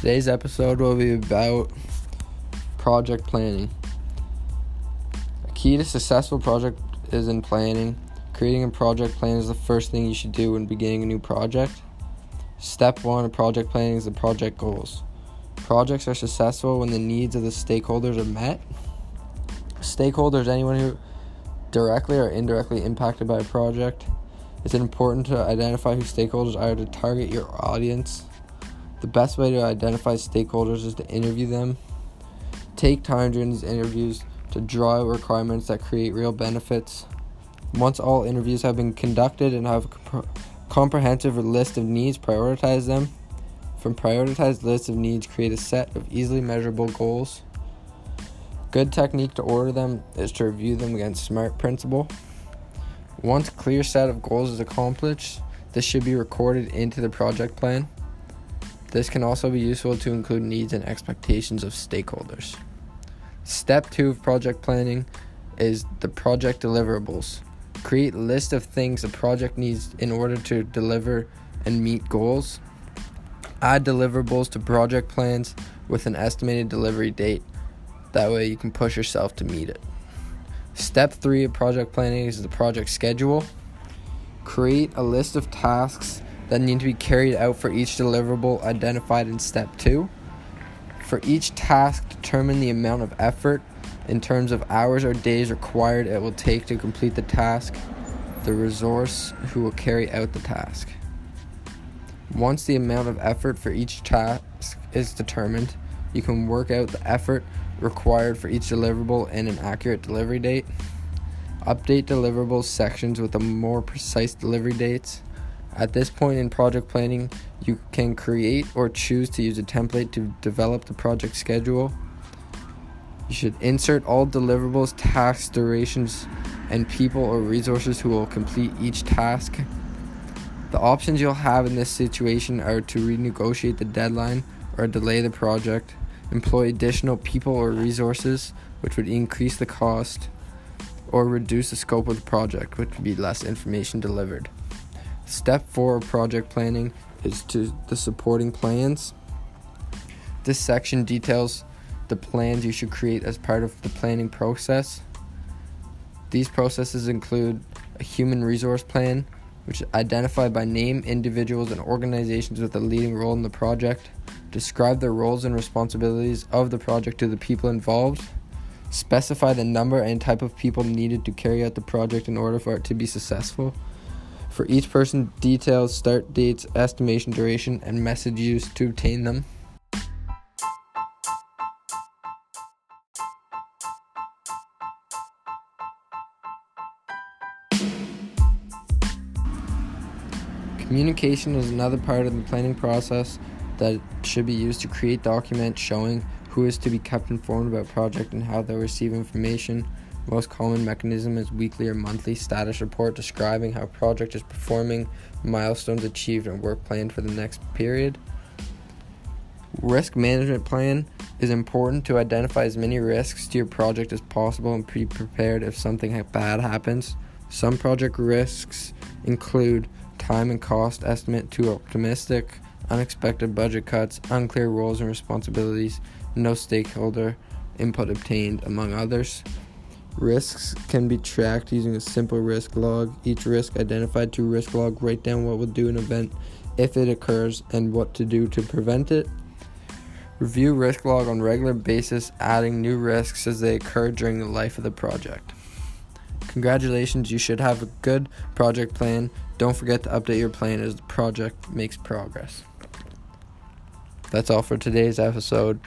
Today's episode will be about project planning. A key to successful project is in planning. Creating a project plan is the first thing you should do when beginning a new project. Step one of project planning is the project goals. Projects are successful when the needs of the stakeholders are met. Stakeholders, anyone who directly or indirectly impacted by a project. It's important to identify who stakeholders are to target your audience. The best way to identify stakeholders is to interview them. Take time during these interviews to draw out requirements that create real benefits. Once all interviews have been conducted and have a comp- comprehensive list of needs, prioritize them. From prioritized lists of needs, create a set of easily measurable goals. Good technique to order them is to review them against SMART principle. Once clear set of goals is accomplished, this should be recorded into the project plan. This can also be useful to include needs and expectations of stakeholders. Step 2 of project planning is the project deliverables. Create a list of things a project needs in order to deliver and meet goals. Add deliverables to project plans with an estimated delivery date that way you can push yourself to meet it. Step three of project planning is the project schedule. Create a list of tasks that need to be carried out for each deliverable identified in step two. For each task, determine the amount of effort in terms of hours or days required it will take to complete the task, the resource who will carry out the task. Once the amount of effort for each task is determined, you can work out the effort required for each deliverable and an accurate delivery date. Update deliverables sections with the more precise delivery dates. At this point in project planning, you can create or choose to use a template to develop the project schedule. You should insert all deliverables, tasks, durations, and people or resources who will complete each task. The options you'll have in this situation are to renegotiate the deadline or delay the project employ additional people or resources, which would increase the cost, or reduce the scope of the project, which would be less information delivered. Step four of project planning is to the supporting plans. This section details the plans you should create as part of the planning process. These processes include a human resource plan, which identify by name individuals and organizations with a leading role in the project Describe the roles and responsibilities of the project to the people involved. Specify the number and type of people needed to carry out the project in order for it to be successful. For each person, details, start dates, estimation duration, and message used to obtain them. Communication is another part of the planning process that should be used to create documents showing who is to be kept informed about project and how they'll receive information. Most common mechanism is weekly or monthly status report describing how project is performing, milestones achieved, and work planned for the next period. Risk management plan is important to identify as many risks to your project as possible and be prepared if something bad happens. Some project risks include time and cost estimate too optimistic, unexpected budget cuts, unclear roles and responsibilities, no stakeholder input obtained, among others. Risks can be tracked using a simple risk log. Each risk identified to risk log, write down what will do an event if it occurs and what to do to prevent it. Review risk log on regular basis, adding new risks as they occur during the life of the project. Congratulations, you should have a good project plan. Don't forget to update your plan as the project makes progress. That's all for today's episode.